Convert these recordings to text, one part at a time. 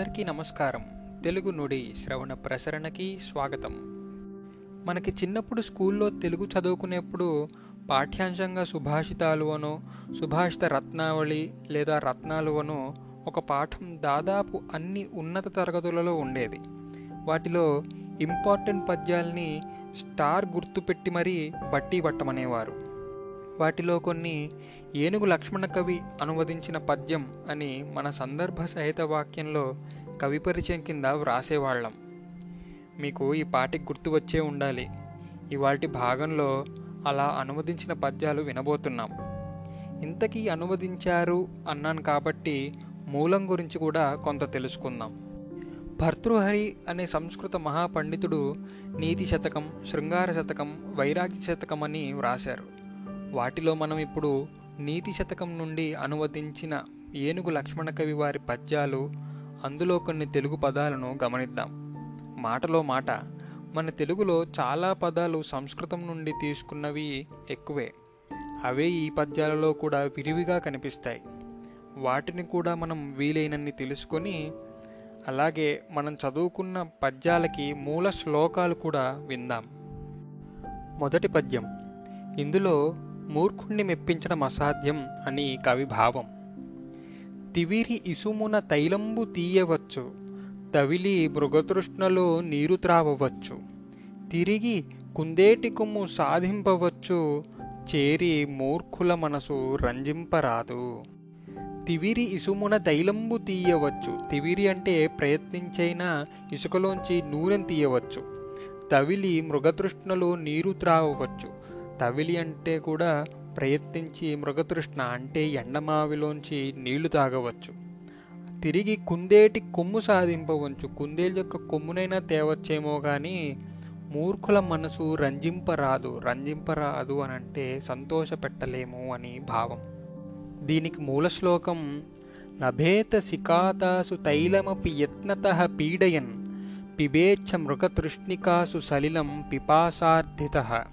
అందరికీ నమస్కారం. తెలుగు నుడి శ్రవణ ప్రసరణకి స్వాగతం. మనకి చిన్నప్పుడు స్కూల్లో తెలుగు చదువుకునేప్పుడు పాఠ్యాంశంగా సుభాషితాలు అనో సుభాషిత రత్నావళి లేదా రత్నాలు అనో ఒక పాఠం దాదాపు అన్ని ఉన్నత తరగతులలో ఉండేది. వాటిలో ఇంపార్టెంట్ పద్యాల్ని స్టార్ గుర్తుపెట్టి మరీ బట్టి పట్టమనేవారు. వాటిలో కొన్ని ఏనుగు లక్ష్మణ కవి అనువదించిన పద్యం అని మన సందర్భ సహిత వాక్యంలో కవి పరిచయం కింద వ్రాసేవాళ్ళం. మీకు ఈ పాటికి గుర్తు వచ్చే ఉండాలి. ఇవాటి భాగంలో అలా అనువదించిన పద్యాలు వినబోతున్నాం. ఇంతకీ అనువదించారు అన్నాను కాబట్టి మూలం గురించి కూడా కొంత తెలుసుకుందాం. భర్తృహరి అనే సంస్కృత మహాపండితుడు నీతి శతకం శృంగార శతకం వైరాగ్య శతకం అని వ్రాశారు. వాటిలో మనం ఇప్పుడు నీతి శతకం నుండి అనువదించిన ఏనుగు లక్ష్మణ కవి వారి పద్యాలు అందులో కొన్ని తెలుగు పదాలను గమనిద్దాం. మాటలో మాట మన తెలుగులో చాలా పదాలు సంస్కృతం నుండి తీసుకున్నవి ఎక్కువే. అవే ఈ పద్యాలలో కూడా విరివిగా కనిపిస్తాయి. వాటిని కూడా మనం వీలైనన్ని తెలుసుకొని అలాగే మనం చదువుకున్న పద్యాలకి మూల శ్లోకాలు కూడా విందాం. మొదటి పద్యం ఇందులో మూర్ఖుణ్ణి మెప్పించడం అసాధ్యం అని కవి భావం. తివిరి ఇసుమున తైలంబు తీయవచ్చు తవిలి మృగతృష్ణలో నీరు త్రావవచ్చు తిరిగి కుందేటి కొమ్ము సాధింపవచ్చు చేరి మూర్ఖుల మనసు రంజింపరాదు. తివిరి ఇసుమున తైలంబు తీయవచ్చు తివిరి అంటే ప్రయత్నించైనా ఇసుకలోంచి నూనెను తీయవచ్చు తవిలి మృగతృష్ణలో నీరు త్రావవచ్చు తవిలి అంటే కూడా ప్రయత్నించి మృగతృష్ణ అంటే ఎండమావిలోంచి నీళ్ళు తాగవచ్చు. తిరిగి కుందేటి కొమ్ము సాధింపవచ్చు. కుందేలు యొక్క కొమ్మునైనా తేవచ్చేమో కానీ మూర్ఖుల మనసు రంజింపరాదు. రంజింపరాదు అని అంటే సంతోషపెట్టలేము అని భావం. దీనికి మూల శ్లోకం లభేత సికాతాసు తైలమపి యత్నత పీడయన్ పిబేచ్ఛ మృగతృష్ణికాసు సలిలం పిపాసార్థిత.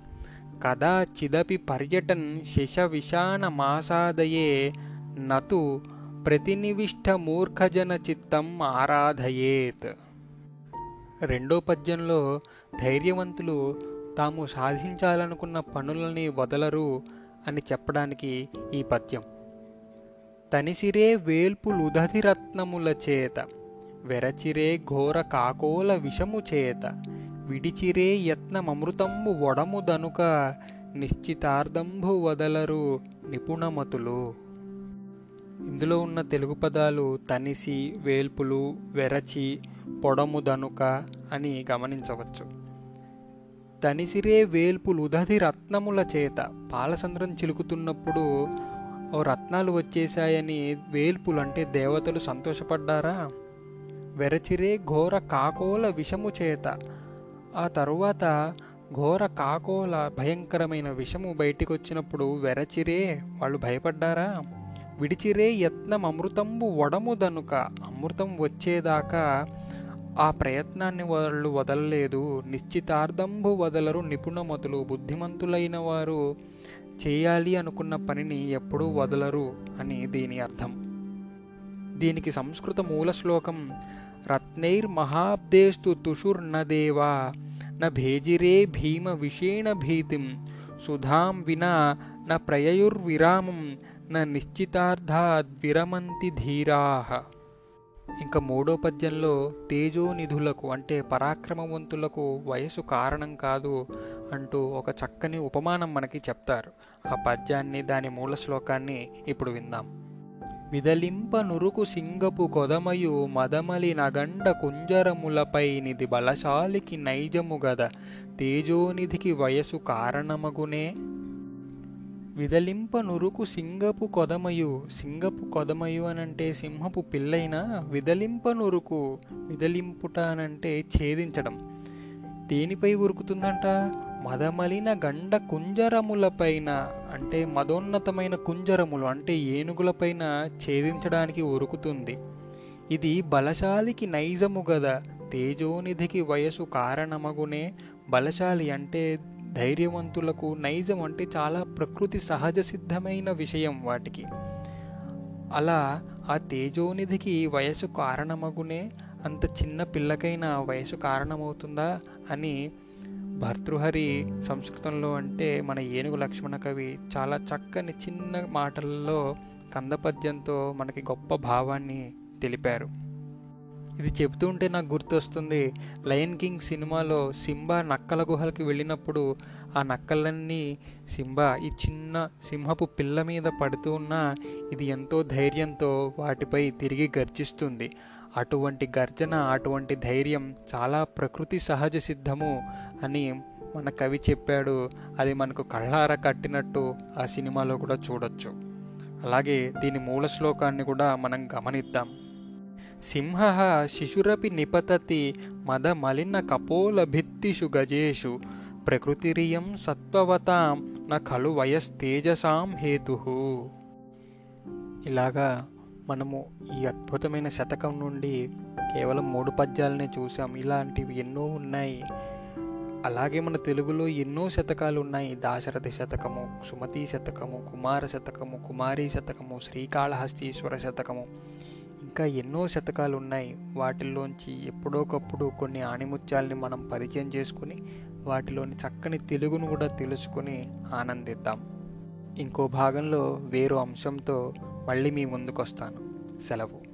కదాచిదపి పర్యటన్ శిశవిషాణమాసాదయే నతు ప్రతినివిష్ట మూర్ఖజన చిత్తం ఆరాధయేత్. రెండో పద్యంలో ధైర్యవంతులు తాము సాధించాలనుకున్న పనులని వదలరు అని చెప్పడానికి ఈ పద్యం. తనిసిరే వేల్పులుదధిరత్నముల చేత వెరచిరే ఘోర కాకోల విషము చేత విడిచిరే యత్నమమృతంబు వడము దనుక నిశ్చితార్థంబు వదలరు నిపుణమతులు. ఇందులో ఉన్న తెలుగు పదాలు తనిసి వేల్పులు వెరచి పొడము దనుక అని గమనించవచ్చు. తనిసిరే వేల్పులు ఉదధి రత్నముల చేత పాలసంద్రం చిలుకుతున్నప్పుడు ఓ రత్నాలు వచ్చేశాయని వేల్పులు అంటే దేవతలు సంతోషపడ్డారా? వెరచిరే ఘోర కాకోల విషము చేత ఆ తరువాత ఘోర కాకోల భయంకరమైన విషము బయటికి వచ్చినప్పుడు వెరచిరే వాళ్ళు భయపడ్డారా? విడిచిరే యత్నం అమృతంబు వడము దనుక అమృతం వచ్చేదాకా ఆ ప్రయత్నాన్ని వాళ్ళు వదలలేదు. నిశ్చితార్థంబు వదలరు నిపుణమతులు బుద్ధిమంతులైన వారు చేయాలి అనుకున్న పనిని ఎప్పుడూ వదలరు అని దీని అర్థం. దీనికి సంస్కృత మూల శ్లోకం రత్నైర్ మహాబ్దేస్తు తుషుర్నదేవా న భేజిరే భీమ విషేణ భీతిం సుధాం వినా న ప్రయయుర్విరామం న నిశ్చితార్థాద్ విరమంతి ధీరాహ ఇంకా మూడో పద్యంలో తేజోనిధులకు అంటే పరాక్రమవంతులకు వయసు కారణం కాదు అంటూ ఒక చక్కని ఉపమానం మనకి చెప్తారు. ఆ పద్యాన్ని దాని మూల శ్లోకాన్ని ఇప్పుడు విందాం. విదలింప నురుకు సింగపు కొదమయు మదమలి నగండ కుంజరములపై నిధి బలశాలికి నైజము గద తేజోనిధికి వయసు కారణమగునే. విదలింప నురుకు సింగపు కొదమయు సింగపు కొదమయు అనంటే సింహపు పిల్లైన విదలింప నురుకు విదలింపుట అనంటే ఛేదించడం. దేనిపై ఉరుకుతుందంట మదమలిన గండ కుంజరములపైన అంటే మదోన్నతమైన కుంజరములు అంటే ఏనుగులపైన ఛేదించడానికి ఉరుకుతుంది ఇది బలశాలికి నైజము గదా తేజోనిధికి వయసు కారణమగునే బలశాలి అంటే ధైర్యవంతులకు నైజం అంటే చాలా ప్రకృతి సహజ సిద్ధమైన విషయం వాటికి. అలా ఆ తేజోనిధికి వయసు కారణమగునే అంత చిన్న పిల్లకైనా వయసు కారణమవుతుందా అని భర్తృహరి సంస్కృతంలో అంటే మన ఏనుగు లక్ష్మణ కవి చాలా చక్కని చిన్న మాటల్లో కందపద్యంతో మనకి గొప్ప భావాన్ని తెలిపారు. ఇది చెబుతుంటే నాకు గుర్తొస్తుంది లయన్ కింగ్ సినిమాలో సింబా నక్కల గుహలకి వెళ్ళినప్పుడు ఆ నక్కలన్నీ సింబా ఈ చిన్న సింహపు పిల్ల మీద పడుతూ ఉన్నా ఇది ఎంతో ధైర్యంతో వాటిపై తిరిగి గర్జిస్తుంది. అటువంటి గర్జన అటువంటి ధైర్యం చాలా ప్రకృతి సహజ సిద్ధము అని మన కవి చెప్పాడు. అది మనకు కళ్ళార కట్టినట్టు ఆ సినిమాలో కూడా చూడొచ్చు. అలాగే దీని మూల శ్లోకాన్ని కూడా మనం గమనిద్దాం. సింహ శిశురపి నిపతతి మద మలిన కపోల భిత్తిషు గజేషు ప్రకృతిరియం సత్వవతాం న ఖలు వయస్తేజసాం హేతు. ఇలాగా మనము ఈ అద్భుతమైన శతకం నుండి కేవలం మూడు పద్యాలనే చూసాం ఇలాంటివి ఎన్నో ఉన్నాయి. అలాగే మన తెలుగులో ఎన్నో శతకాలు ఉన్నాయి. దాశరథి శతకము సుమతి శతకము కుమార శతకము కుమారి శతకము శ్రీకాళహస్తీశ్వర శతకము. ఇంకా ఎన్నో శతకాలు ఉన్నాయి. వాటిల్లోంచి ఎప్పుడోకప్పుడు కొన్ని ఆణిముత్యాల్ని మనం పరిచయం చేసుకుని వాటిలోని చక్కని తెలుగును కూడా తెలుసుకుని ఆనందిద్దాం. ఇంకో భాగంలో వేరు అంశంతో మళ్ళీ మీ ముందుకు వస్తాను సెలవు.